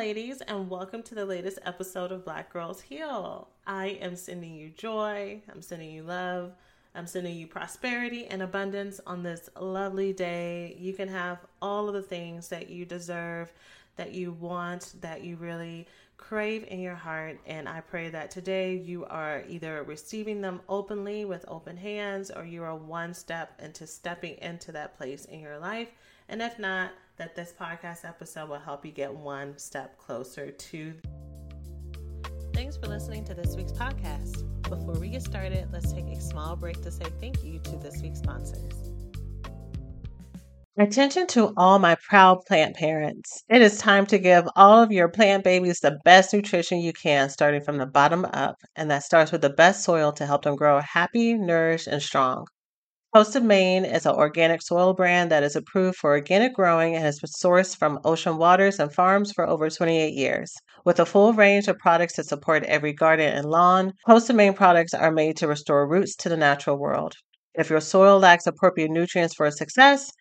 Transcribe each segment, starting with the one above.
Ladies, and welcome to the latest episode of Black Girls Heal. I am sending you joy, I'm sending you love, I'm sending you prosperity and abundance on this lovely day. You can have all of the things that you deserve that you want, that you really crave in your heart. And I pray that today you are either receiving them openly with open hands or you are one step into stepping into that place in your life. And if not, that this podcast episode will help you get one step closer to. Thanks for listening to this week's podcast. Before we get started, let's take a small break to say thank you to this week's sponsors. Attention to all my proud plant parents. It is time to give all of your plant babies the best nutrition you can, starting from the bottom up, and that starts with the best soil to help them grow happy, nourished, and strong. Of Maine is an organic soil brand that is approved for organic growing and has been sourced from ocean waters and farms for over 28 years. With a full range of products to support every garden and lawn, of Maine products are made to restore roots to the natural world. If your soil lacks appropriate nutrients for success,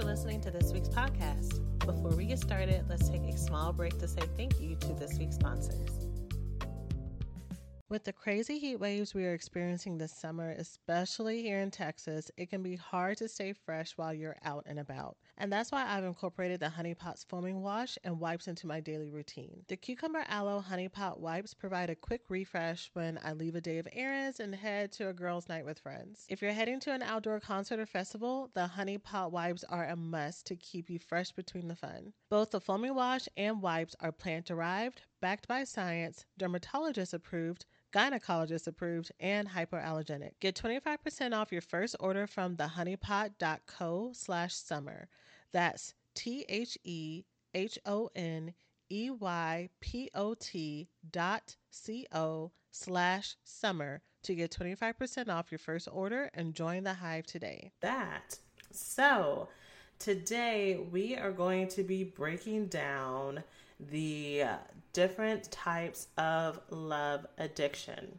for listening to this week's podcast. Before we get started, let's take a small break to say thank you to this week's sponsors. With the crazy heat waves we are experiencing this summer, especially here in Texas, it can be hard to stay fresh while you're out and about. And that's why I've incorporated the Honey Pot's foaming wash and wipes into my daily routine. The Cucumber Aloe Honey Pot wipes provide a quick refresh when I leave a day of errands and head to a girls' night with friends. If you're heading to an outdoor concert or festival, the Honey Pot wipes are a must to keep you fresh between the fun. Both the foaming wash and wipes are plant derived, backed by science, dermatologist approved, gynecologist approved, and hypoallergenic. Get 25% off your first order from thehoneypot.co slash summer. That's T H E H O N E Y P O T dot C O slash summer to get 25% off your first order and join the hive today. That. So, today we are going to be breaking down the different types of love addiction.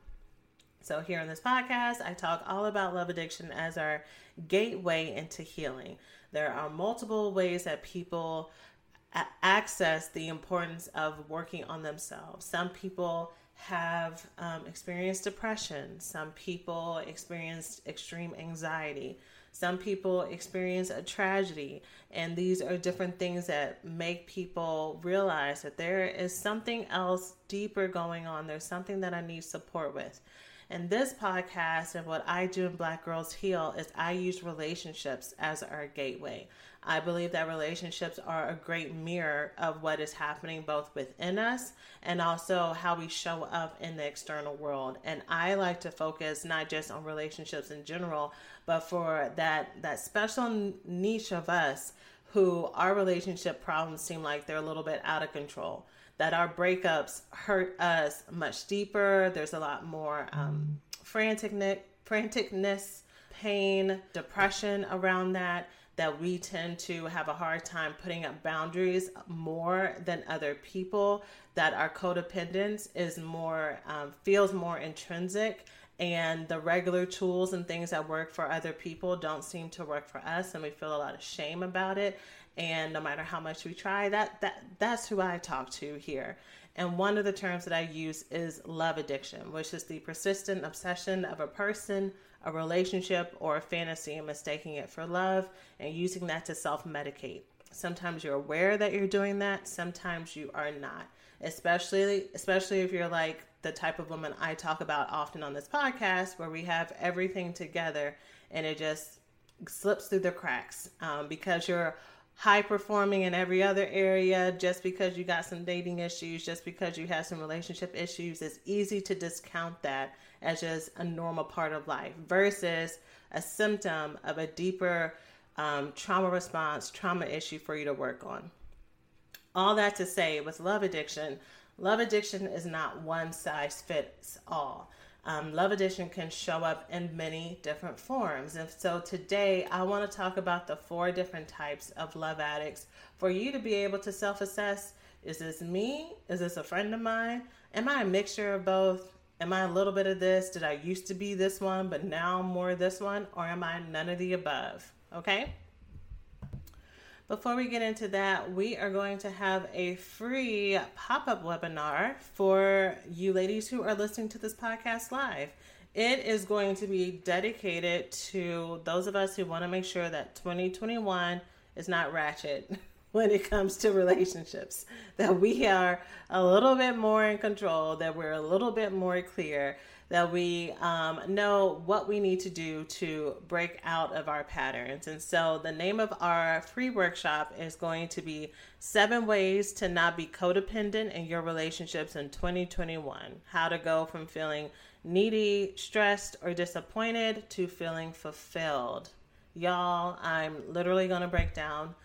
So, here on this podcast, I talk all about love addiction as our gateway into healing. There are multiple ways that people access the importance of working on themselves. Some people have um, experienced depression, some people experienced extreme anxiety. Some people experience a tragedy, and these are different things that make people realize that there is something else deeper going on. There's something that I need support with. And this podcast and what I do in Black Girls Heal is I use relationships as our gateway. I believe that relationships are a great mirror of what is happening both within us and also how we show up in the external world. And I like to focus not just on relationships in general, but for that that special niche of us who our relationship problems seem like they're a little bit out of control, that our breakups hurt us much deeper. There's a lot more um, franticness, franticness, pain, depression around that. That we tend to have a hard time putting up boundaries more than other people. That our codependence is more um, feels more intrinsic and the regular tools and things that work for other people don't seem to work for us and we feel a lot of shame about it and no matter how much we try that that that's who I talk to here and one of the terms that I use is love addiction which is the persistent obsession of a person a relationship or a fantasy and mistaking it for love and using that to self-medicate. Sometimes you're aware that you're doing that sometimes you are not. Especially especially if you're like the type of woman I talk about often on this podcast, where we have everything together and it just slips through the cracks um, because you're high performing in every other area just because you got some dating issues just because you have some relationship issues it's easy to discount that as just a normal part of life versus a symptom of a deeper um, trauma response trauma issue for you to work on all that to say with love addiction love addiction is not one size fits all. Um, love addiction can show up in many different forms. And so today I want to talk about the four different types of love addicts for you to be able to self assess is this me? Is this a friend of mine? Am I a mixture of both? Am I a little bit of this? Did I used to be this one, but now I'm more this one? Or am I none of the above? Okay? Before we get into that, we are going to have a free pop up webinar for you ladies who are listening to this podcast live. It is going to be dedicated to those of us who want to make sure that 2021 is not ratchet when it comes to relationships, that we are a little bit more in control, that we're a little bit more clear, that we um, know what we need to do to break out of our patterns. And so, the name of our free workshop is going to be Seven Ways to Not Be Codependent in Your Relationships in 2021. How to go from feeling needy, stressed, or disappointed to feeling fulfilled. Y'all, I'm literally going to break down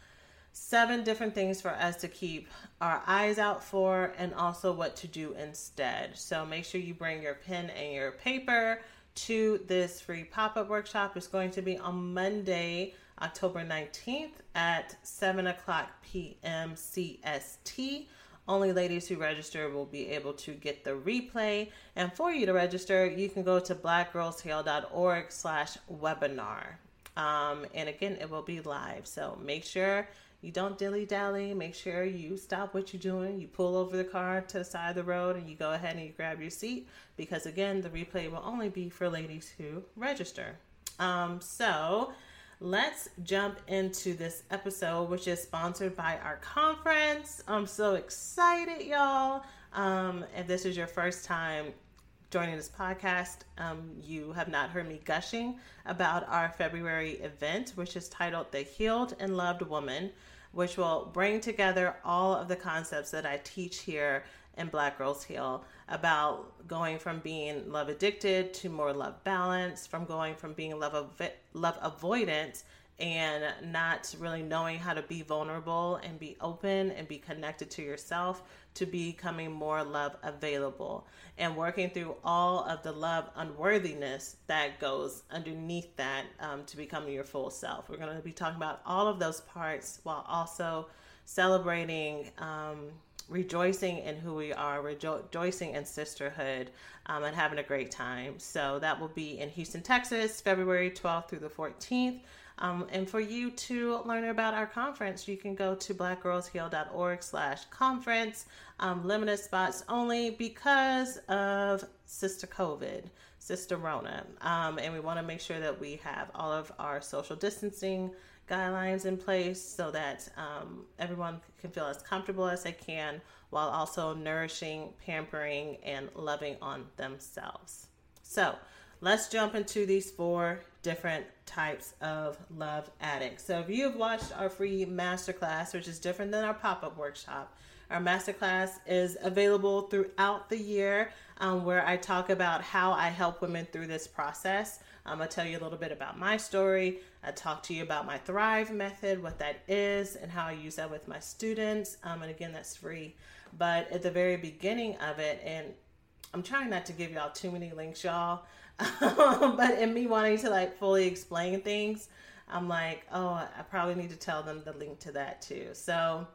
seven different things for us to keep our eyes out for and also what to do instead. So make sure you bring your pen and your paper to this free pop up workshop. It's going to be on Monday, October 19th at 7 o'clock p.m. CST. Only ladies who register will be able to get the replay. And for you to register, you can go to blackgirlsheal.org slash webinar. Um, and again, it will be live. So make sure you don't dilly dally. Make sure you stop what you're doing. You pull over the car to the side of the road and you go ahead and you grab your seat because, again, the replay will only be for ladies who register. Um, so let's jump into this episode, which is sponsored by our conference. I'm so excited, y'all. Um, if this is your first time joining this podcast, um, you have not heard me gushing about our February event, which is titled The Healed and Loved Woman, which will bring together all of the concepts that I teach here in Black Girls Heal about going from being love addicted to more love balance, from going from being love, love avoidant and not really knowing how to be vulnerable and be open and be connected to yourself to becoming more love available and working through all of the love unworthiness that goes underneath that um, to becoming your full self. We're going to be talking about all of those parts while also celebrating. Um, rejoicing in who we are, rejoicing in sisterhood, um, and having a great time. So that will be in Houston, Texas, February 12th through the 14th. Um, and for you to learn about our conference, you can go to blackgirlsheal.org slash conference. Um, limited spots only because of Sister COVID, Sister Rona. Um, and we want to make sure that we have all of our social distancing guidelines in place so that um, everyone can feel as comfortable as they can while also nourishing, pampering, and loving on themselves. So let's jump into these four different types of love addicts. So if you have watched our free masterclass, which is different than our pop-up workshop, Our masterclass is available throughout the year um, where I talk about how I help women through this process. Um, I tell you a little bit about my story. I talk to you about my Thrive method, what that is, and how I use that with my students. Um, and again, that's free. But at the very beginning of it, and I'm trying not to give y'all too many links, y'all. but in me wanting to like fully explain things, I'm like, oh, I probably need to tell them the link to that too. So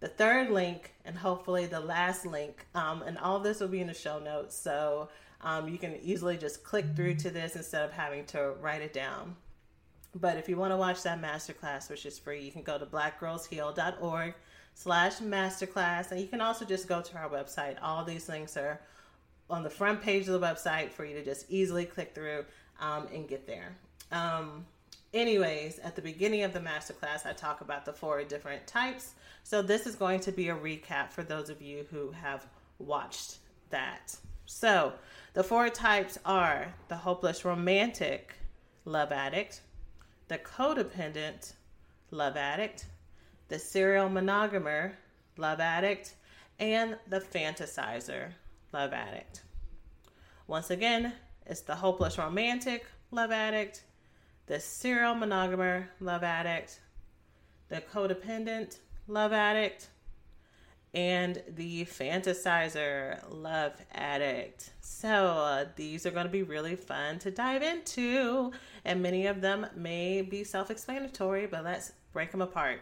the third link and hopefully the last link, um, and all this will be in the show notes. So um, you can easily just click through to this instead of having to write it down. But if you want to watch that masterclass, which is free, you can go to blackgirlsheal.org slash masterclass. And you can also just go to our website. All these links are on the front page of the website for you to just easily click through um, and get there. Um, anyways, at the beginning of the masterclass, I talk about the four different types. So this is going to be a recap for those of you who have watched that. So the four types are the hopeless romantic love addict, the codependent love addict, the serial monogamer love addict, and the fantasizer love addict. Once again, it's the hopeless romantic love addict, the serial monogamer love addict, the codependent love addict, and the fantasizer love addict. So, uh, these are going to be really fun to dive into, and many of them may be self explanatory, but let's break them apart.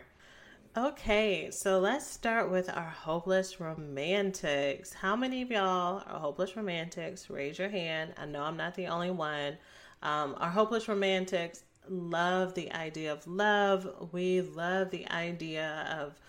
Okay, so let's start with our hopeless romantics. How many of y'all are hopeless romantics? Raise your hand. I know I'm not the only one. Um, our hopeless romantics love the idea of love. We love the idea of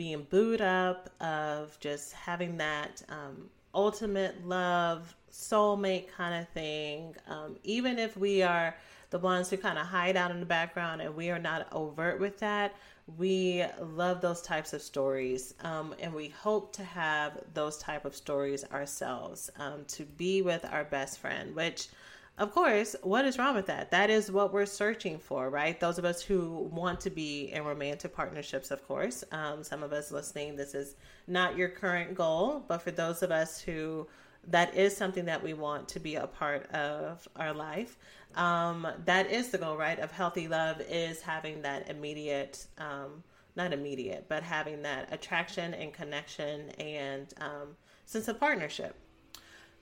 being booed up, of just having that um, ultimate love, soulmate kind of thing. Um, even if we are the ones who kind of hide out in the background and we are not overt with that, we love those types of stories um, and we hope to have those type of stories ourselves um, to be with our best friend which of course what is wrong with that that is what we're searching for right those of us who want to be in romantic partnerships of course um, some of us listening this is not your current goal but for those of us who that is something that we want to be a part of our life um, that is the goal, right? Of healthy love is having that immediate, um, not immediate, but having that attraction and connection and um, sense of partnership.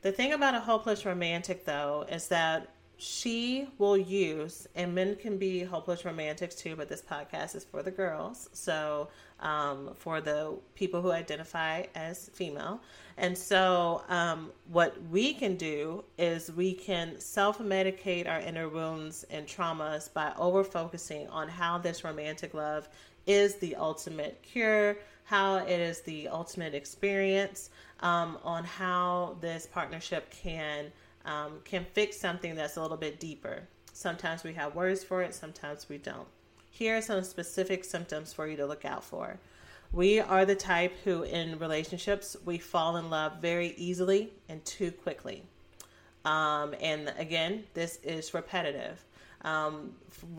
The thing about a hopeless romantic, though, is that she will use, and men can be hopeless romantics too, but this podcast is for the girls. So, um, for the people who identify as female. And so, um, what we can do is we can self medicate our inner wounds and traumas by over focusing on how this romantic love is the ultimate cure, how it is the ultimate experience, um, on how this partnership can um, can fix something that's a little bit deeper. Sometimes we have words for it, sometimes we don't. Here are some specific symptoms for you to look out for. We are the type who, in relationships, we fall in love very easily and too quickly. Um, and again, this is repetitive. Um,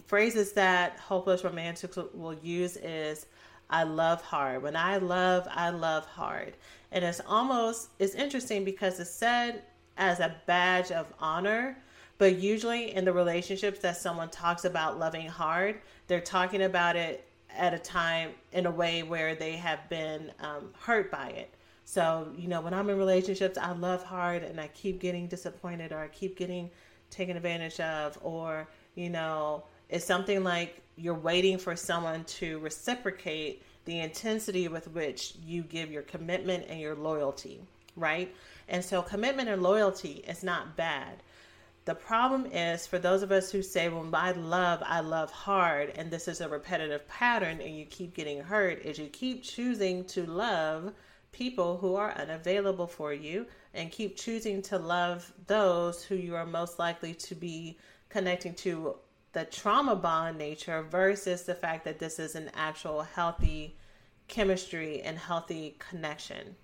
phrases that hopeless romantics will use is I love hard. When I love, I love hard. And it's almost it's interesting because it's said as a badge of honor. But usually in the relationships that someone talks about loving hard, they're talking about it at a time in a way where they have been um, hurt by it. So, you know, when I'm in relationships, I love hard and I keep getting disappointed or I keep getting taken advantage of, or, you know, it's something like you're waiting for someone to reciprocate the intensity with which you give your commitment and your loyalty, right? And so commitment and loyalty is not bad. The problem is for those of us who say, well, I love, I love hard, and this is a repetitive pattern, and you keep getting hurt, is you keep choosing to love people who are unavailable for you and keep choosing to love those who you are most likely to be connecting to the trauma bond nature versus the fact that this is an actual healthy chemistry and healthy connection.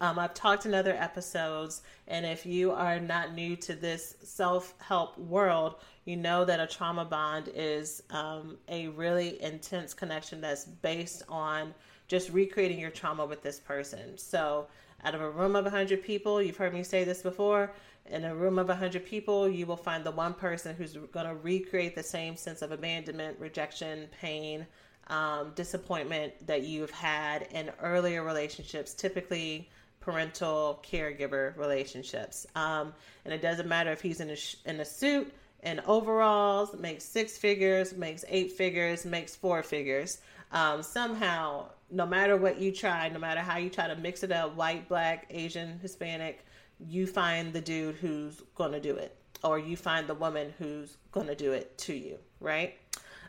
Um, I've talked in other episodes, and if you are not new to this self help world, you know that a trauma bond is um, a really intense connection that's based on just recreating your trauma with this person. So, out of a room of 100 people, you've heard me say this before, in a room of 100 people, you will find the one person who's going to recreate the same sense of abandonment, rejection, pain, um, disappointment that you've had in earlier relationships, typically parental caregiver relationships. Um, and it doesn't matter if he's in a, sh- in a suit, in overalls, makes six figures, makes eight figures, makes four figures. Um, somehow, no matter what you try, no matter how you try to mix it up white, black, Asian, Hispanic you find the dude who's going to do it, or you find the woman who's going to do it to you, right?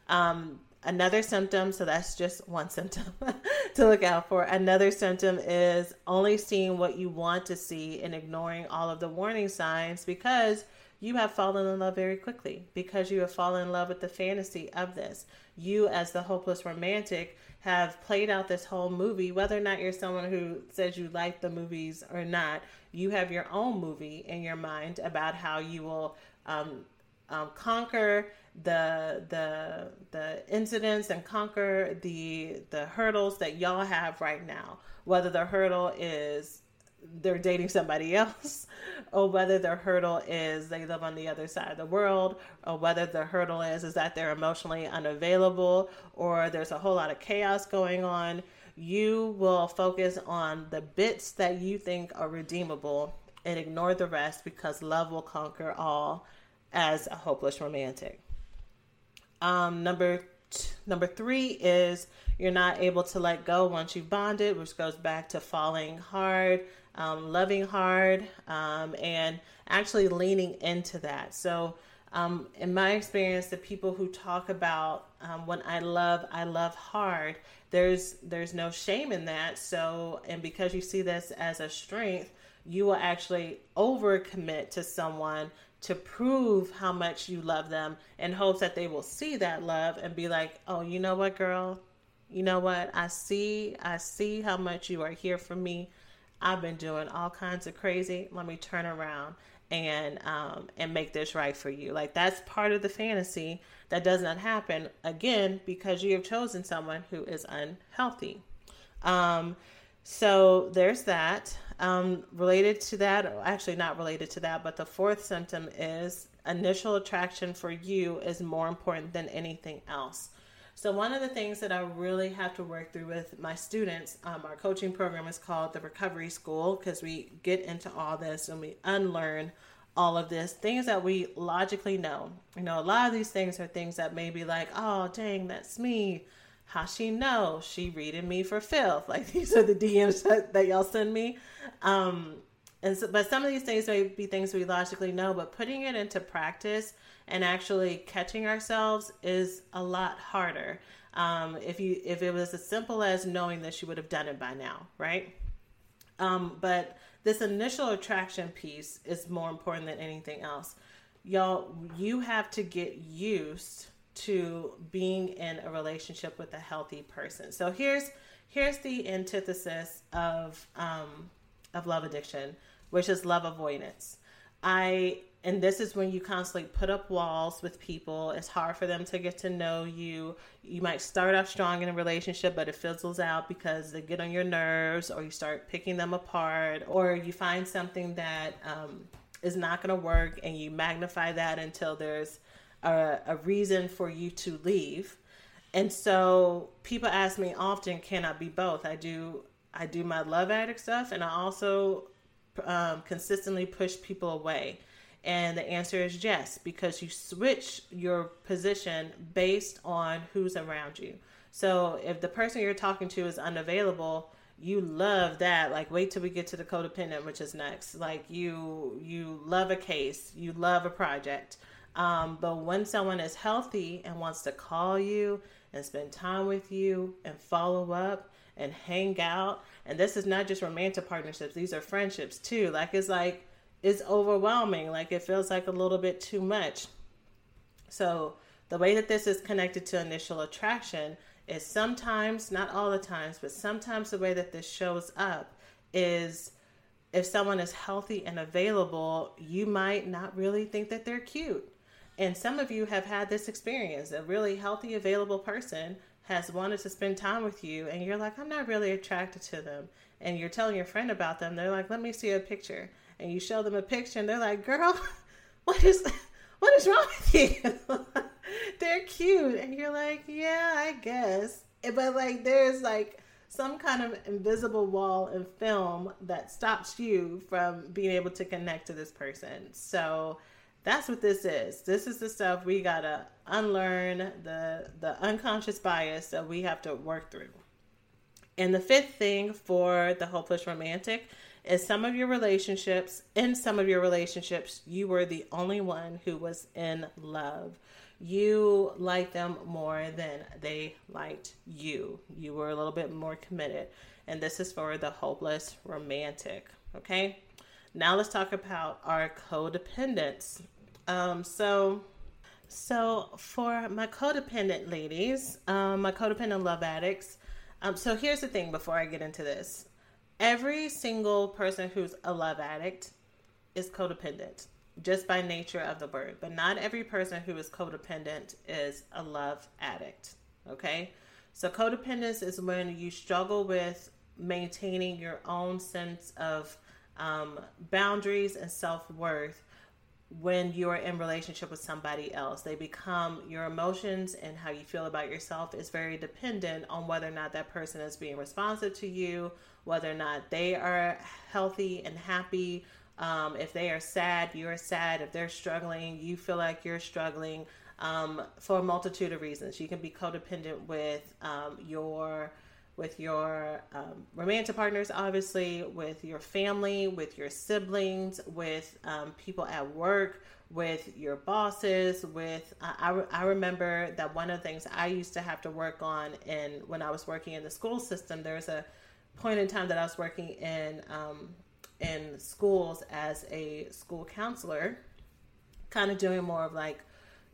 Um, another symptom, so that's just one symptom to look out for. Another symptom is only seeing what you want to see and ignoring all of the warning signs because you have fallen in love very quickly because you have fallen in love with the fantasy of this. You, as the hopeless romantic, have played out this whole movie, whether or not you're someone who says you like the movies or not, you have your own movie in your mind about how you will um, um, conquer the the the incidents and conquer the the hurdles that y'all have right now. Whether the hurdle is they're dating somebody else, or whether the hurdle is they live on the other side of the world, or whether the hurdle is is that they're emotionally unavailable, or there's a whole lot of chaos going on. You will focus on the bits that you think are redeemable and ignore the rest because love will conquer all as a hopeless romantic. Um, number t- number three is you're not able to let go once you've bonded, which goes back to falling hard, um, loving hard, um, and actually leaning into that. So, um, in my experience, the people who talk about um, when I love, I love hard, there's there's no shame in that. So, and because you see this as a strength, you will actually overcommit to someone to prove how much you love them in hopes that they will see that love and be like, "Oh, you know what, girl? You know what? I see I see how much you are here for me. I've been doing all kinds of crazy. Let me turn around and um, and make this right for you. Like that's part of the fantasy that does not happen again because you have chosen someone who is unhealthy. Um, so there's that. Um, related to that, actually not related to that, but the fourth symptom is initial attraction for you is more important than anything else. So, one of the things that I really have to work through with my students, um, our coaching program is called the Recovery School because we get into all this and we unlearn all of this things that we logically know. You know, a lot of these things are things that may be like, oh, dang, that's me. How she know? She reading me for filth. Like these are the DMs that, that y'all send me. Um, and so, but some of these things may be things we logically know, but putting it into practice and actually catching ourselves is a lot harder. Um, if you if it was as simple as knowing that you would have done it by now, right? Um, but this initial attraction piece is more important than anything else. Y'all, you have to get used to being in a relationship with a healthy person. So here's here's the antithesis of um, of love addiction, which is love avoidance. I and this is when you constantly put up walls with people. It's hard for them to get to know you. You might start off strong in a relationship, but it fizzles out because they get on your nerves, or you start picking them apart, or you find something that um, is not going to work and you magnify that until there's a, a reason for you to leave. And so people ask me often, can I be both? I do. I do my love addict stuff, and I also um, consistently push people away and the answer is yes, because you switch your position based on who's around you. So if the person you're talking to is unavailable, you love that. Like wait till we get to the codependent, which is next. Like you you love a case, you love a project. Um, but when someone is healthy and wants to call you and spend time with you and follow up and hang out, and this is not just romantic partnerships, these are friendships too. Like it's like is overwhelming. Like it feels like a little bit too much. So, the way that this is connected to initial attraction is sometimes, not all the times, but sometimes the way that this shows up is if someone is healthy and available, you might not really think that they're cute. And some of you have had this experience a really healthy, available person has wanted to spend time with you and you're like, I'm not really attracted to them. And you're telling your friend about them. They're like, let me see a picture. And you show them a picture and they're like, girl, what is, what is wrong with you? they're cute. And you're like, yeah, I guess. Eh, but like, there's like some kind of invisible wall in film that stops you from being able to connect to this person. So, that's what this is. This is the stuff we gotta unlearn the the unconscious bias that we have to work through. And the fifth thing for the hopeless romantic is some of your relationships, in some of your relationships, you were the only one who was in love. You liked them more than they liked you. You were a little bit more committed. And this is for the hopeless romantic. Okay. Now let's talk about our codependents. Um, so, so for my codependent ladies, um, my codependent love addicts. Um, so here's the thing. Before I get into this, every single person who's a love addict is codependent, just by nature of the word. But not every person who is codependent is a love addict. Okay, so codependence is when you struggle with maintaining your own sense of um, boundaries and self worth when you're in relationship with somebody else. They become your emotions and how you feel about yourself is very dependent on whether or not that person is being responsive to you, whether or not they are healthy and happy. Um, if they are sad, you're sad. If they're struggling, you feel like you're struggling um, for a multitude of reasons. You can be codependent with um, your with your um, romantic partners, obviously, with your family, with your siblings, with um, people at work, with your bosses. With uh, I, I remember that one of the things I used to have to work on, and when I was working in the school system, there's a point in time that I was working in um, in schools as a school counselor, kind of doing more of like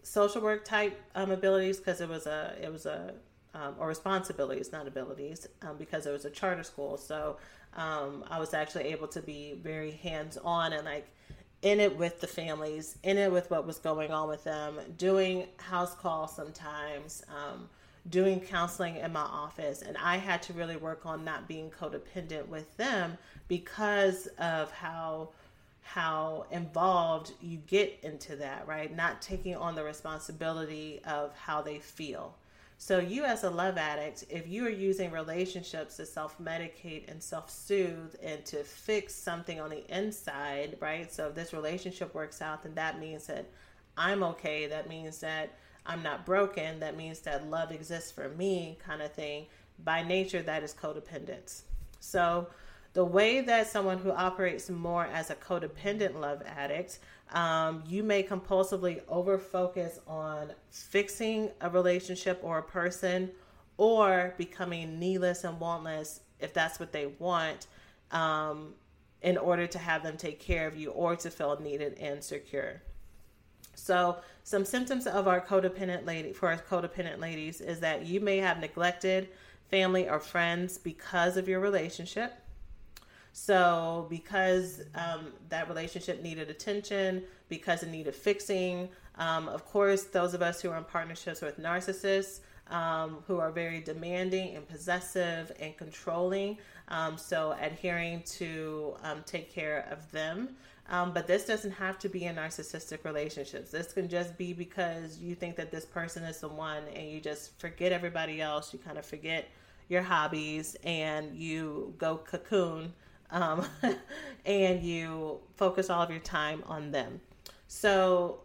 social work type um, abilities because it was a it was a um, or responsibilities, not abilities, um, because it was a charter school. So um, I was actually able to be very hands on and like in it with the families, in it with what was going on with them, doing house calls sometimes, um, doing counseling in my office. And I had to really work on not being codependent with them because of how how involved you get into that, right? Not taking on the responsibility of how they feel. So, you as a love addict, if you are using relationships to self medicate and self soothe and to fix something on the inside, right? So, if this relationship works out, then that means that I'm okay. That means that I'm not broken. That means that love exists for me, kind of thing. By nature, that is codependence. So, the way that someone who operates more as a codependent love addict um, you may compulsively over focus on fixing a relationship or a person or becoming needless and wantless if that's what they want um, in order to have them take care of you or to feel needed and secure. So, some symptoms of our codependent lady for our codependent ladies is that you may have neglected family or friends because of your relationship. So, because um, that relationship needed attention, because it needed fixing, um, of course, those of us who are in partnerships with narcissists um, who are very demanding and possessive and controlling, um, so adhering to um, take care of them. Um, but this doesn't have to be in narcissistic relationships. This can just be because you think that this person is the one and you just forget everybody else. You kind of forget your hobbies and you go cocoon um, and you focus all of your time on them. So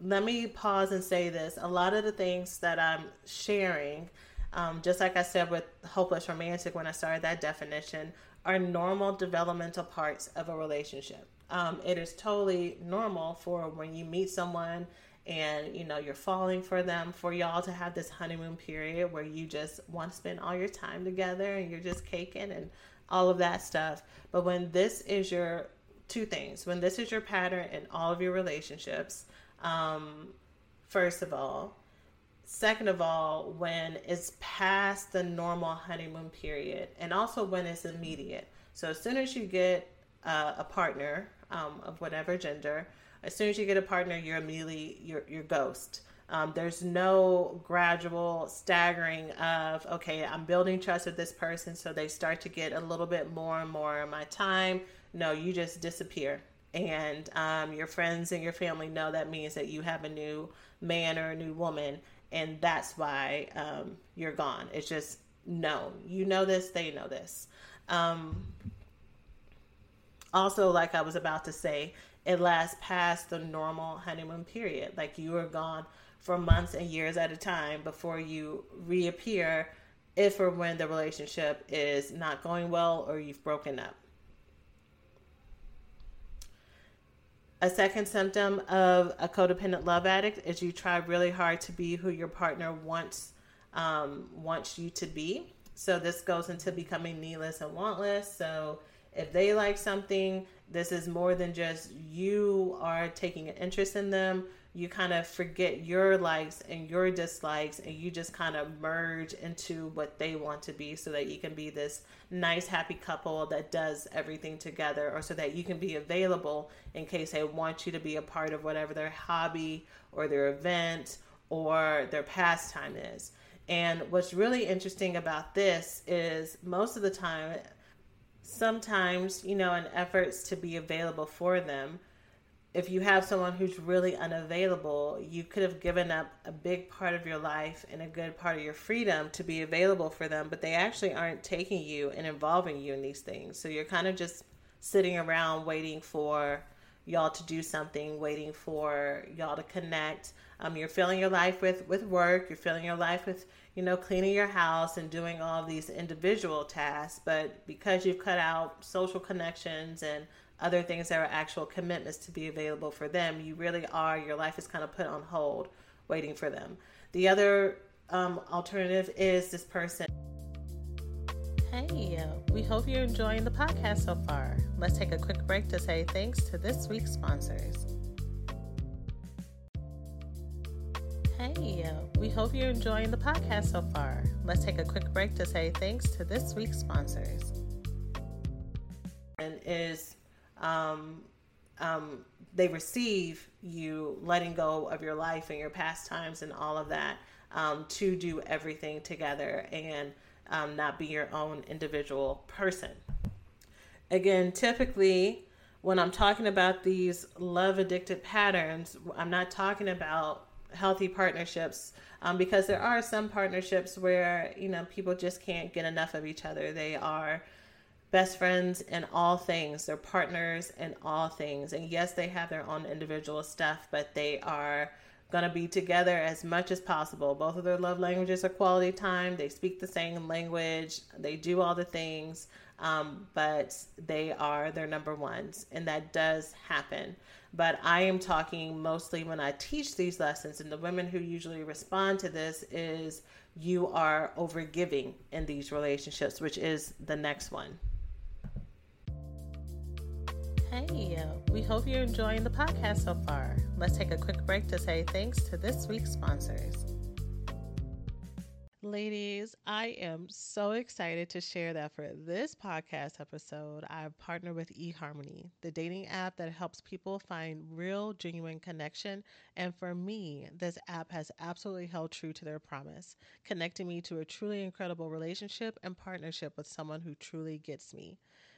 let me pause and say this. A lot of the things that I'm sharing, um, just like I said with hopeless romantic when I started that definition, are normal developmental parts of a relationship. Um, it is totally normal for when you meet someone and you know you're falling for them for y'all to have this honeymoon period where you just want to spend all your time together and you're just caking and all of that stuff. But when this is your two things, when this is your pattern in all of your relationships, um, first of all, second of all, when it's past the normal honeymoon period, and also when it's immediate. So as soon as you get uh, a partner um, of whatever gender, as soon as you get a partner, you're immediately your your ghost. Um, there's no gradual staggering of, okay, I'm building trust with this person, so they start to get a little bit more and more of my time. No, you just disappear. And um, your friends and your family know that means that you have a new man or a new woman, and that's why um, you're gone. It's just known. You know this, they know this. Um, also, like I was about to say, it lasts past the normal honeymoon period. Like you are gone for months and years at a time before you reappear if or when the relationship is not going well or you've broken up. A second symptom of a codependent love addict is you try really hard to be who your partner wants um, wants you to be. So this goes into becoming needless and wantless. So if they like something, this is more than just you are taking an interest in them you kind of forget your likes and your dislikes and you just kind of merge into what they want to be so that you can be this nice happy couple that does everything together or so that you can be available in case they want you to be a part of whatever their hobby or their event or their pastime is. And what's really interesting about this is most of the time sometimes you know in efforts to be available for them if you have someone who's really unavailable, you could have given up a big part of your life and a good part of your freedom to be available for them, but they actually aren't taking you and involving you in these things. So you're kind of just sitting around waiting for y'all to do something, waiting for y'all to connect. Um, you're filling your life with with work. You're filling your life with you know cleaning your house and doing all these individual tasks. But because you've cut out social connections and other things that are actual commitments to be available for them. You really are, your life is kind of put on hold waiting for them. The other um, alternative is this person. Hey, we hope you're enjoying the podcast so far. Let's take a quick break to say thanks to this week's sponsors. Hey, we hope you're enjoying the podcast so far. Let's take a quick break to say thanks to this week's sponsors. And is um, um, they receive you letting go of your life and your pastimes and all of that um, to do everything together and um, not be your own individual person. Again, typically, when I'm talking about these love addicted patterns, I'm not talking about healthy partnerships um, because there are some partnerships where you know people just can't get enough of each other. They are best friends in all things. They're partners in all things. And yes, they have their own individual stuff, but they are going to be together as much as possible. Both of their love languages are quality time. They speak the same language. They do all the things, um, but they are their number ones. And that does happen. But I am talking mostly when I teach these lessons, and the women who usually respond to this is you are overgiving in these relationships, which is the next one. Hey, we hope you're enjoying the podcast so far. Let's take a quick break to say thanks to this week's sponsors. Ladies, I am so excited to share that for this podcast episode, I've partnered with eHarmony, the dating app that helps people find real, genuine connection. And for me, this app has absolutely held true to their promise, connecting me to a truly incredible relationship and partnership with someone who truly gets me.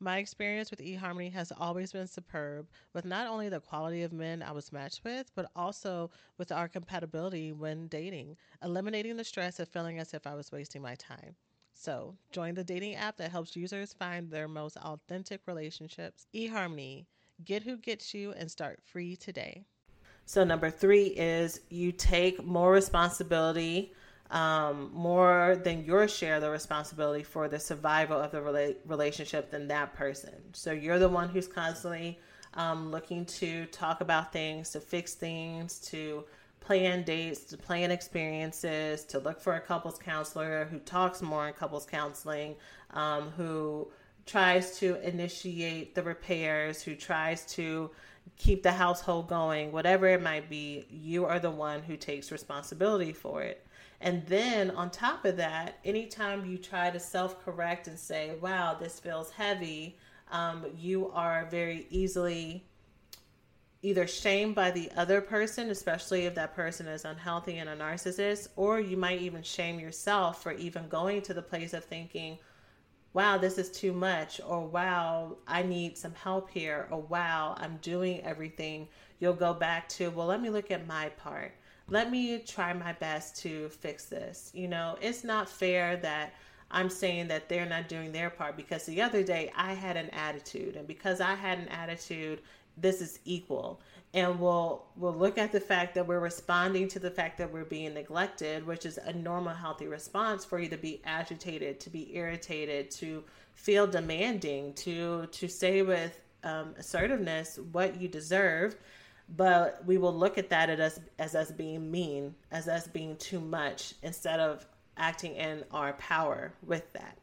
My experience with eHarmony has always been superb, with not only the quality of men I was matched with, but also with our compatibility when dating, eliminating the stress of feeling as if I was wasting my time. So, join the dating app that helps users find their most authentic relationships. eHarmony, get who gets you and start free today. So, number three is you take more responsibility um, more than your share of the responsibility for the survival of the rela- relationship than that person. So you're the one who's constantly um, looking to talk about things, to fix things, to plan dates, to plan experiences, to look for a couples counselor who talks more in couples counseling, um, who tries to initiate the repairs, who tries to keep the household going, whatever it might be, you are the one who takes responsibility for it. And then on top of that, anytime you try to self correct and say, wow, this feels heavy, um, you are very easily either shamed by the other person, especially if that person is unhealthy and a narcissist, or you might even shame yourself for even going to the place of thinking, wow, this is too much, or wow, I need some help here, or wow, I'm doing everything. You'll go back to, well, let me look at my part. Let me try my best to fix this. You know, it's not fair that I'm saying that they're not doing their part because the other day I had an attitude, and because I had an attitude, this is equal and we'll we'll look at the fact that we're responding to the fact that we're being neglected which is a normal healthy response for you to be agitated to be irritated to feel demanding to to say with um, assertiveness what you deserve but we will look at that as as us being mean as us being too much instead of acting in our power with that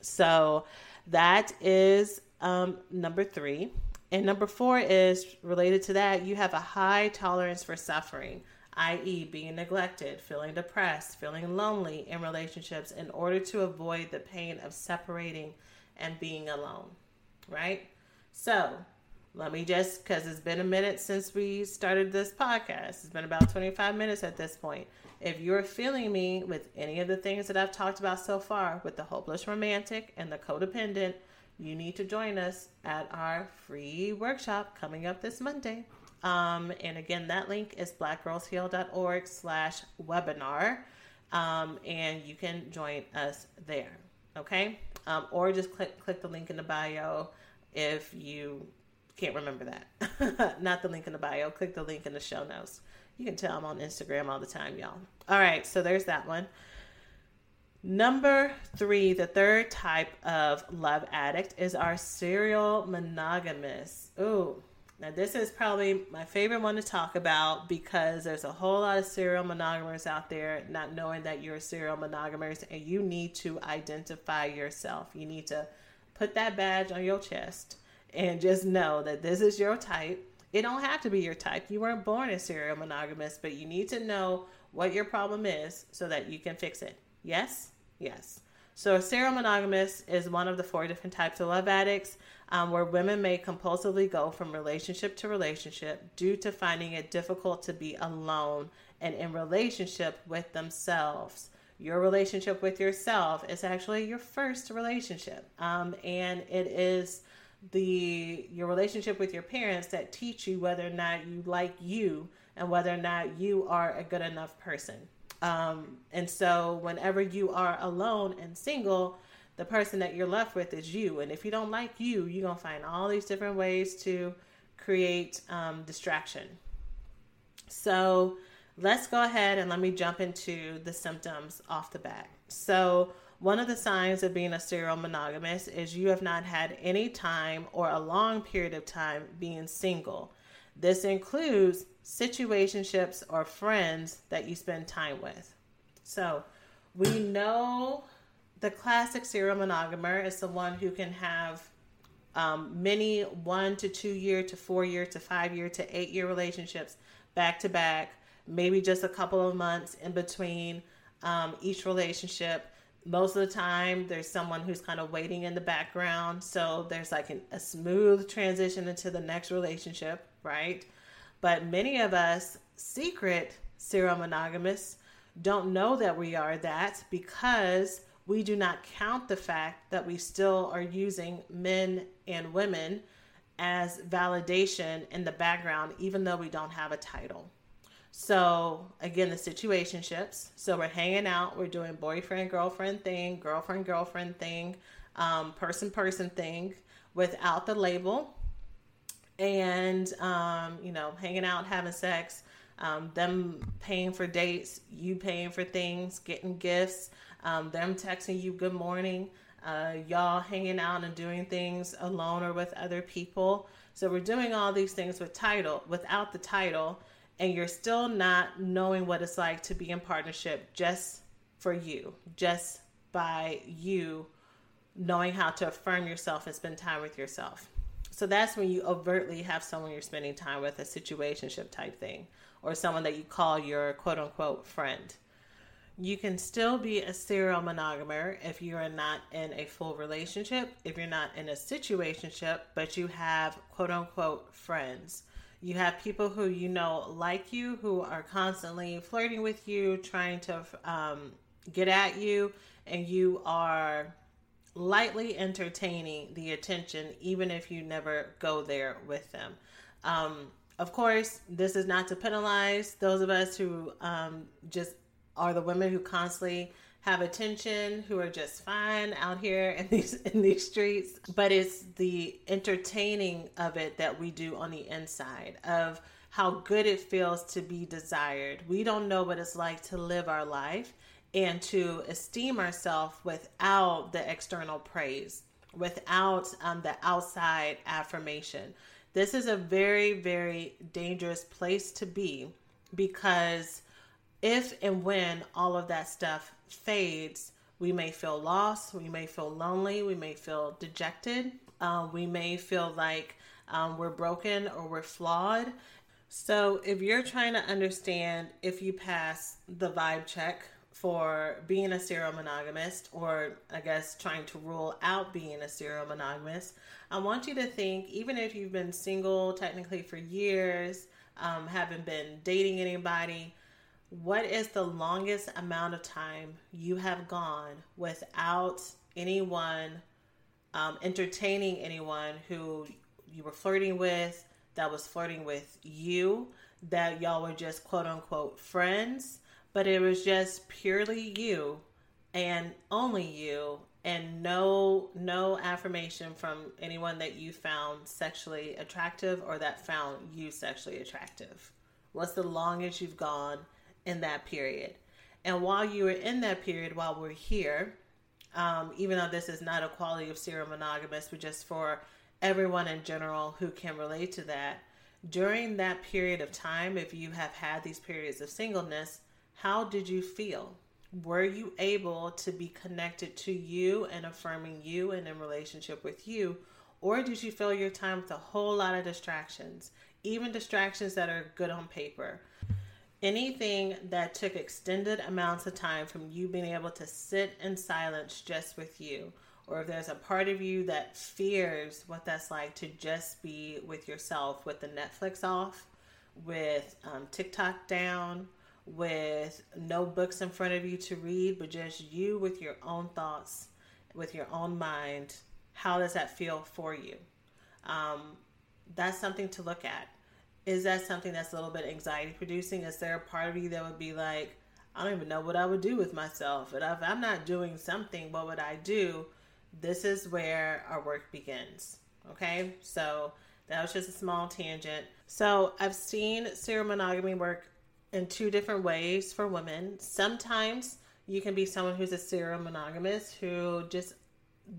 so that is um, number three and number four is related to that you have a high tolerance for suffering, i.e., being neglected, feeling depressed, feeling lonely in relationships in order to avoid the pain of separating and being alone, right? So, let me just, because it's been a minute since we started this podcast, it's been about 25 minutes at this point. If you're feeling me with any of the things that I've talked about so far, with the hopeless romantic and the codependent, you need to join us at our free workshop coming up this Monday. Um, and again, that link is blackgirlsheal.org slash webinar. Um, and you can join us there. Okay. Um, or just click, click the link in the bio if you can't remember that. Not the link in the bio. Click the link in the show notes. You can tell I'm on Instagram all the time, y'all. All right. So there's that one. Number three, the third type of love addict is our serial monogamous. Ooh, now this is probably my favorite one to talk about because there's a whole lot of serial monogamers out there not knowing that you're a serial monogamers and you need to identify yourself. You need to put that badge on your chest and just know that this is your type. It don't have to be your type. You weren't born a serial monogamist, but you need to know what your problem is so that you can fix it. Yes? Yes. So, a serial monogamist is one of the four different types of love addicts um, where women may compulsively go from relationship to relationship due to finding it difficult to be alone and in relationship with themselves. Your relationship with yourself is actually your first relationship, um, and it is the your relationship with your parents that teach you whether or not you like you and whether or not you are a good enough person. Um, and so, whenever you are alone and single, the person that you're left with is you. And if you don't like you, you're to find all these different ways to create um, distraction. So, let's go ahead and let me jump into the symptoms off the bat. So, one of the signs of being a serial monogamist is you have not had any time or a long period of time being single. This includes situationships or friends that you spend time with. So we know the classic serial monogamer is the one who can have um, many one to two year to four year to five year to eight year relationships back to back, maybe just a couple of months in between um, each relationship. Most of the time, there's someone who's kind of waiting in the background. So there's like an, a smooth transition into the next relationship, right? But many of us, secret serial monogamists, don't know that we are that because we do not count the fact that we still are using men and women as validation in the background, even though we don't have a title. So, again, the situationships. So, we're hanging out, we're doing boyfriend, girlfriend thing, girlfriend, girlfriend thing, um, person, person thing without the label and um, you know, hanging out, having sex, um, them paying for dates, you paying for things, getting gifts, um, them texting you good morning, uh, y'all hanging out and doing things alone or with other people. So we're doing all these things with title, without the title, and you're still not knowing what it's like to be in partnership just for you, just by you knowing how to affirm yourself and spend time with yourself. So that's when you overtly have someone you're spending time with, a situationship type thing, or someone that you call your quote unquote friend. You can still be a serial monogamer if you are not in a full relationship, if you're not in a situationship, but you have quote unquote friends. You have people who you know like you, who are constantly flirting with you, trying to um, get at you, and you are lightly entertaining the attention, even if you never go there with them. Um, of course, this is not to penalize those of us who um, just are the women who constantly have attention, who are just fine out here in these in these streets. But it's the entertaining of it that we do on the inside of how good it feels to be desired. We don't know what it's like to live our life and to esteem ourselves without the external praise, without um, the outside affirmation. This is a very, very dangerous place to be because if and when all of that stuff fades, we may feel lost, we may feel lonely, we may feel dejected, uh, we may feel like um, we're broken or we're flawed. So, if you're trying to understand if you pass the vibe check for being a serial monogamist, or I guess trying to rule out being a serial monogamist, I want you to think even if you've been single technically for years, um, haven't been dating anybody, what is the longest amount of time you have gone without anyone um, entertaining anyone who you were flirting with, that was flirting with you, that y'all were just quote unquote friends? but it was just purely you and only you and no no affirmation from anyone that you found sexually attractive or that found you sexually attractive what's the longest you've gone in that period and while you were in that period while we're here um, even though this is not a quality of serial monogamous but just for everyone in general who can relate to that during that period of time if you have had these periods of singleness how did you feel? Were you able to be connected to you and affirming you and in relationship with you? Or did you fill your time with a whole lot of distractions, even distractions that are good on paper? Anything that took extended amounts of time from you being able to sit in silence just with you, or if there's a part of you that fears what that's like to just be with yourself with the Netflix off, with um, TikTok down, with no books in front of you to read, but just you with your own thoughts, with your own mind. How does that feel for you? Um, that's something to look at. Is that something that's a little bit anxiety producing? Is there a part of you that would be like, I don't even know what I would do with myself. And if I'm not doing something, what would I do? This is where our work begins. Okay, so that was just a small tangent. So I've seen serial monogamy work in two different ways for women. Sometimes you can be someone who's a serial monogamous who just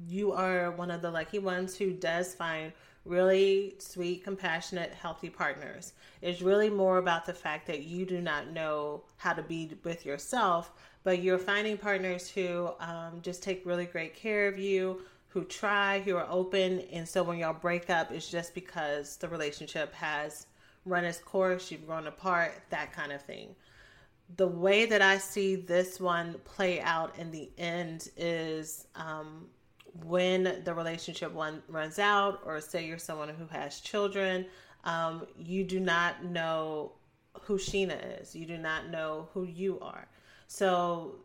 you are one of the lucky ones who does find really sweet, compassionate, healthy partners. It's really more about the fact that you do not know how to be with yourself, but you're finding partners who um, just take really great care of you, who try, who are open. And so when y'all break up, it's just because the relationship has run its course, you've grown apart, that kind of thing. The way that I see this one play out in the end is um, when the relationship one runs out, or say you're someone who has children, um, you do not know who Shena is. You do not know who you are. So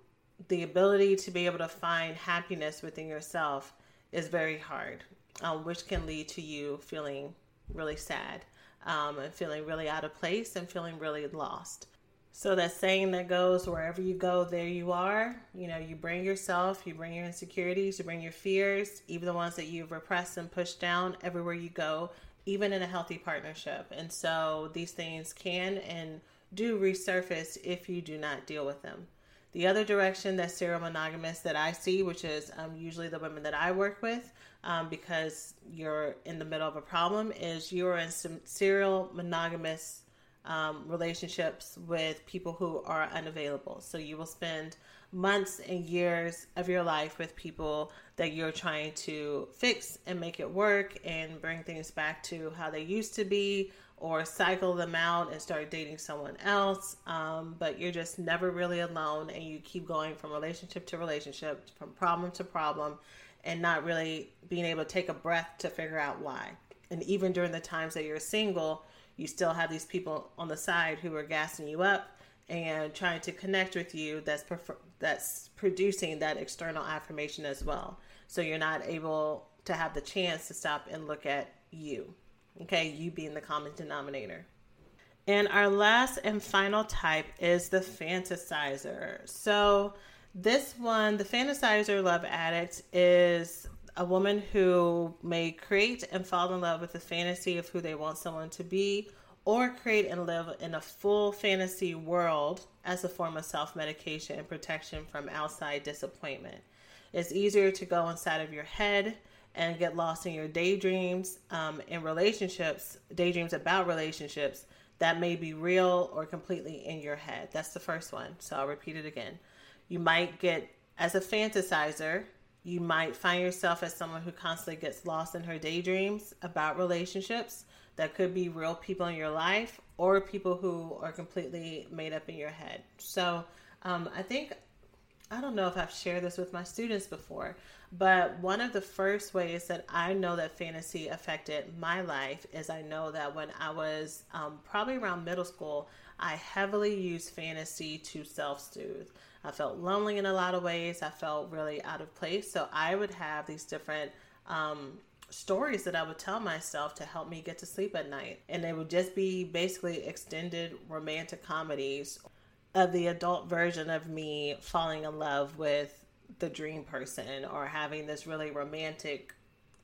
the ability to be able to find happiness within yourself is very hard, um, which can lead to you feeling really sad um, and feeling really out of place and feeling really lost. So that saying that goes wherever you go, there you are. You know, you bring yourself, you bring your insecurities, you bring your fears, even the ones that you've repressed and pushed down everywhere you go, even in a healthy partnership. And so these things can and do resurface if you do not deal with them. The other direction that serial monogamous that I see, which is um, usually the women that I work with, um, because you're in the middle of a problem, is you're in some serial monogamous um, relationships with people who are unavailable. So you will spend months and years of your life with people that you're trying to fix and make it work and bring things back to how they used to be or cycle them out and start dating someone else. Um, but you're just never really alone and you keep going from relationship to relationship, from problem to problem, and not really being able to take a breath to figure out why. And even during the times that you're single, you still have these people on the side who are gassing you up and trying to connect with you that's prefer- that's producing that external affirmation as well. So you're not able to have the chance to stop and look at you. Okay, you being the common denominator. And our last and final type is the fantasizer. So this one, the fantasizer love addict, is a woman who may create and fall in love with the fantasy of who they want someone to be or create and live in a full fantasy world as a form of self medication and protection from outside disappointment. It's easier to go inside of your head and get lost in your daydreams um, in relationships, daydreams about relationships that may be real or completely in your head. That's the first one. So I'll repeat it again. You might get, as a fantasizer, you might find yourself as someone who constantly gets lost in her daydreams about relationships that could be real people in your life or people who are completely made up in your head. So um, I think, I don't know if I've shared this with my students before, but one of the first ways that I know that fantasy affected my life is I know that when I was um, probably around middle school, I heavily used fantasy to self soothe. I felt lonely in a lot of ways. I felt really out of place. So I would have these different um, stories that I would tell myself to help me get to sleep at night. And they would just be basically extended romantic comedies of the adult version of me falling in love with the dream person or having this really romantic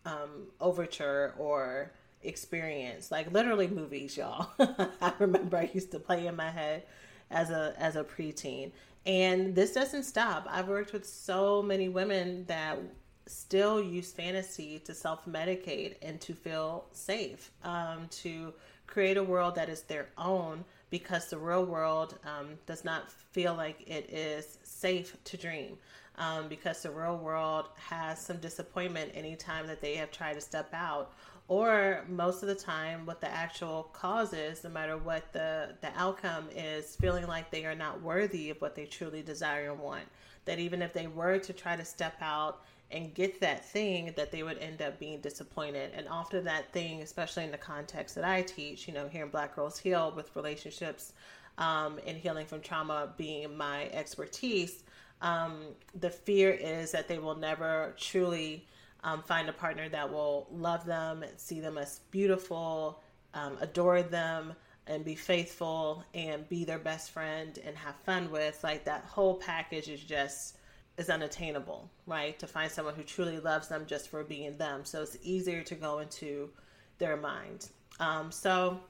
um, overture or experience like literally movies y'all i remember i used to play in my head as a as a preteen and this doesn't stop i've worked with so many women that still use fantasy to self medicate and to feel safe, um, to create a world that is their own because the real world um, does not feel like it is safe to dream. Um, because the real world has some disappointment anytime that they have tried to step out, or most of the time, what the actual cause is, no matter what the, the outcome is, feeling like they are not worthy of what they truly desire and want. That even if they were to try to step out and get that thing that they would end up being disappointed and often that thing especially in the context that i teach you know here in black girls heal with relationships um, and healing from trauma being my expertise um, the fear is that they will never truly um, find a partner that will love them see them as beautiful um, adore them and be faithful and be their best friend and have fun with like that whole package is just is unattainable, right? To find someone who truly loves them just for being them. So it's easier to go into their mind. Um, so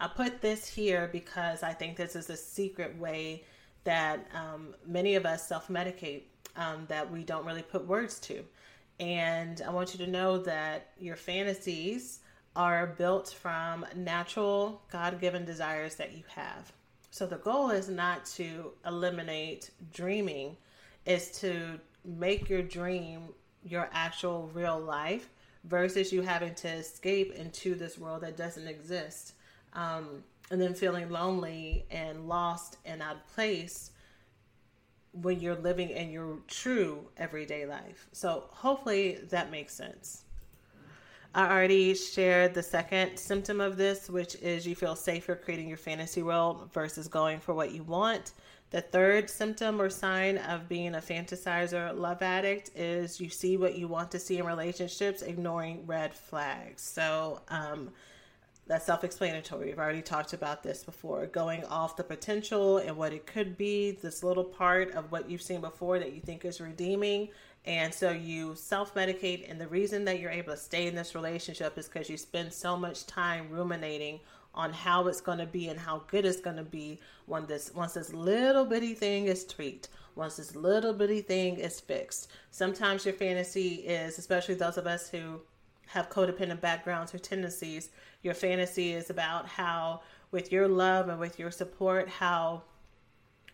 I put this here because I think this is a secret way that um, many of us self medicate um, that we don't really put words to. And I want you to know that your fantasies are built from natural, God given desires that you have. So the goal is not to eliminate dreaming is to make your dream your actual real life versus you having to escape into this world that doesn't exist um, and then feeling lonely and lost and out of place when you're living in your true everyday life so hopefully that makes sense I already shared the second symptom of this, which is you feel safer creating your fantasy world versus going for what you want. The third symptom or sign of being a fantasizer love addict is you see what you want to see in relationships, ignoring red flags. So, um, that's self explanatory. We've already talked about this before. Going off the potential and what it could be, this little part of what you've seen before that you think is redeeming. And so you self medicate. And the reason that you're able to stay in this relationship is because you spend so much time ruminating on how it's going to be and how good it's going to be when this once this little bitty thing is tweaked once this little bitty thing is fixed sometimes your fantasy is especially those of us who have codependent backgrounds or tendencies, your fantasy is about how, with your love and with your support, how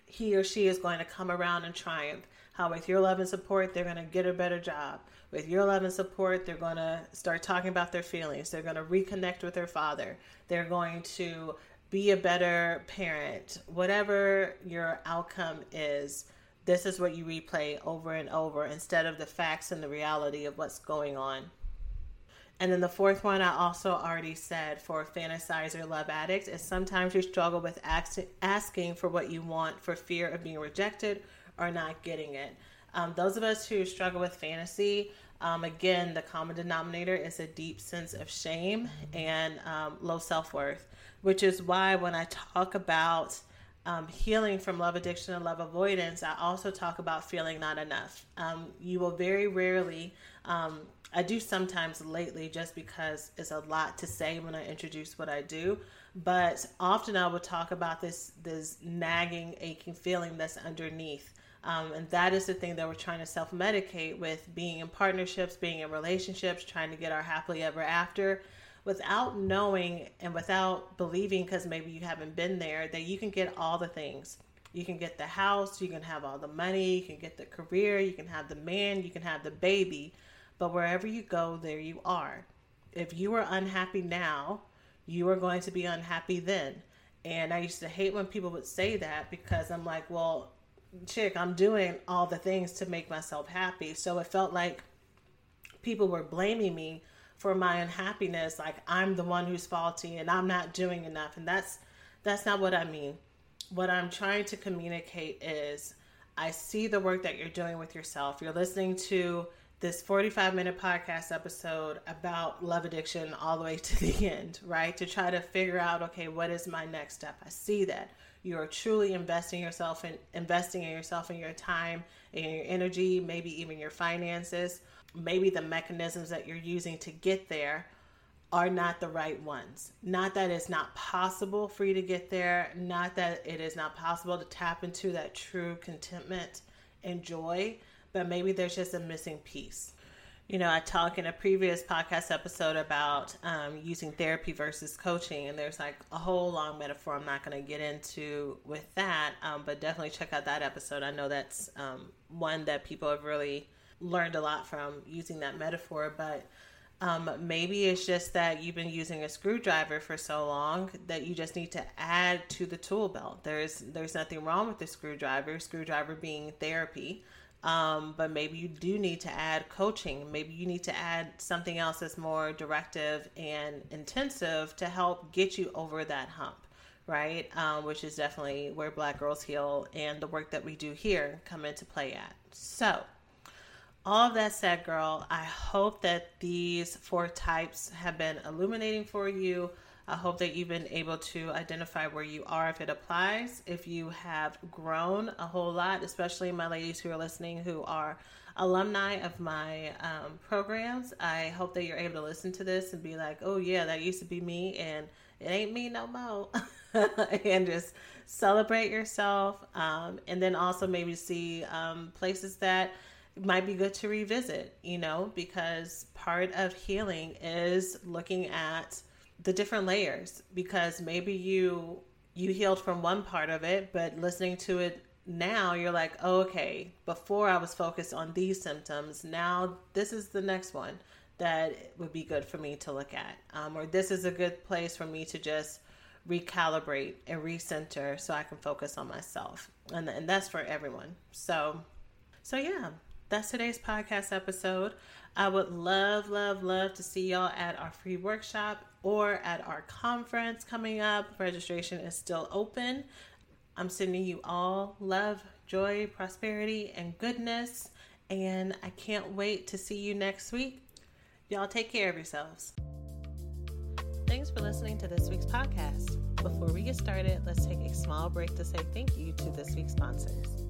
he or she is going to come around and triumph. How, with your love and support, they're going to get a better job. With your love and support, they're going to start talking about their feelings. They're going to reconnect with their father. They're going to be a better parent. Whatever your outcome is, this is what you replay over and over instead of the facts and the reality of what's going on. And then the fourth one I also already said for fantasizer love addict is sometimes you struggle with asking for what you want for fear of being rejected or not getting it. Um, those of us who struggle with fantasy, um, again, the common denominator is a deep sense of shame and um, low self worth, which is why when I talk about um, healing from love addiction and love avoidance, I also talk about feeling not enough. Um, you will very rarely, um, I do sometimes lately just because it's a lot to say when I introduce what I do, but often I will talk about this this nagging, aching feeling that's underneath. Um, and that is the thing that we're trying to self medicate with being in partnerships, being in relationships, trying to get our happily ever after without knowing and without believing, because maybe you haven't been there, that you can get all the things. You can get the house, you can have all the money, you can get the career, you can have the man, you can have the baby. But wherever you go, there you are. If you are unhappy now, you are going to be unhappy then. And I used to hate when people would say that because I'm like, well, chick, I'm doing all the things to make myself happy. So it felt like people were blaming me for my unhappiness like i'm the one who's faulty and i'm not doing enough and that's that's not what i mean what i'm trying to communicate is i see the work that you're doing with yourself you're listening to this 45 minute podcast episode about love addiction all the way to the end right? To try to figure out okay what is my next step? I see that you are truly investing yourself in investing in yourself and your time and your energy maybe even your finances. Maybe the mechanisms that you're using to get there are not the right ones. Not that it's not possible for you to get there, not that it is not possible to tap into that true contentment and joy, but maybe there's just a missing piece. You know, I talk in a previous podcast episode about um, using therapy versus coaching, and there's like a whole long metaphor I'm not going to get into with that, um, but definitely check out that episode. I know that's um, one that people have really learned a lot from using that metaphor, but um, maybe it's just that you've been using a screwdriver for so long that you just need to add to the tool belt. There's there's nothing wrong with the screwdriver. Screwdriver being therapy, um, but maybe you do need to add coaching. Maybe you need to add something else that's more directive and intensive to help get you over that hump, right? Um, which is definitely where Black Girls Heal and the work that we do here come into play at. So all of that said, girl, I hope that these four types have been illuminating for you. I hope that you've been able to identify where you are if it applies. If you have grown a whole lot, especially my ladies who are listening who are alumni of my um, programs, I hope that you're able to listen to this and be like, oh, yeah, that used to be me and it ain't me no more. and just celebrate yourself. Um, and then also maybe see um, places that might be good to revisit, you know, because part of healing is looking at the different layers because maybe you you healed from one part of it, but listening to it now you're like, oh, okay, before I was focused on these symptoms, now this is the next one that would be good for me to look at. Um, or this is a good place for me to just recalibrate and recenter so I can focus on myself. And, and that's for everyone. So, so yeah, that's today's podcast episode. I would love, love, love to see y'all at our free workshop or at our conference coming up. Registration is still open. I'm sending you all love, joy, prosperity, and goodness. And I can't wait to see you next week. Y'all take care of yourselves. Thanks for listening to this week's podcast. Before we get started, let's take a small break to say thank you to this week's sponsors.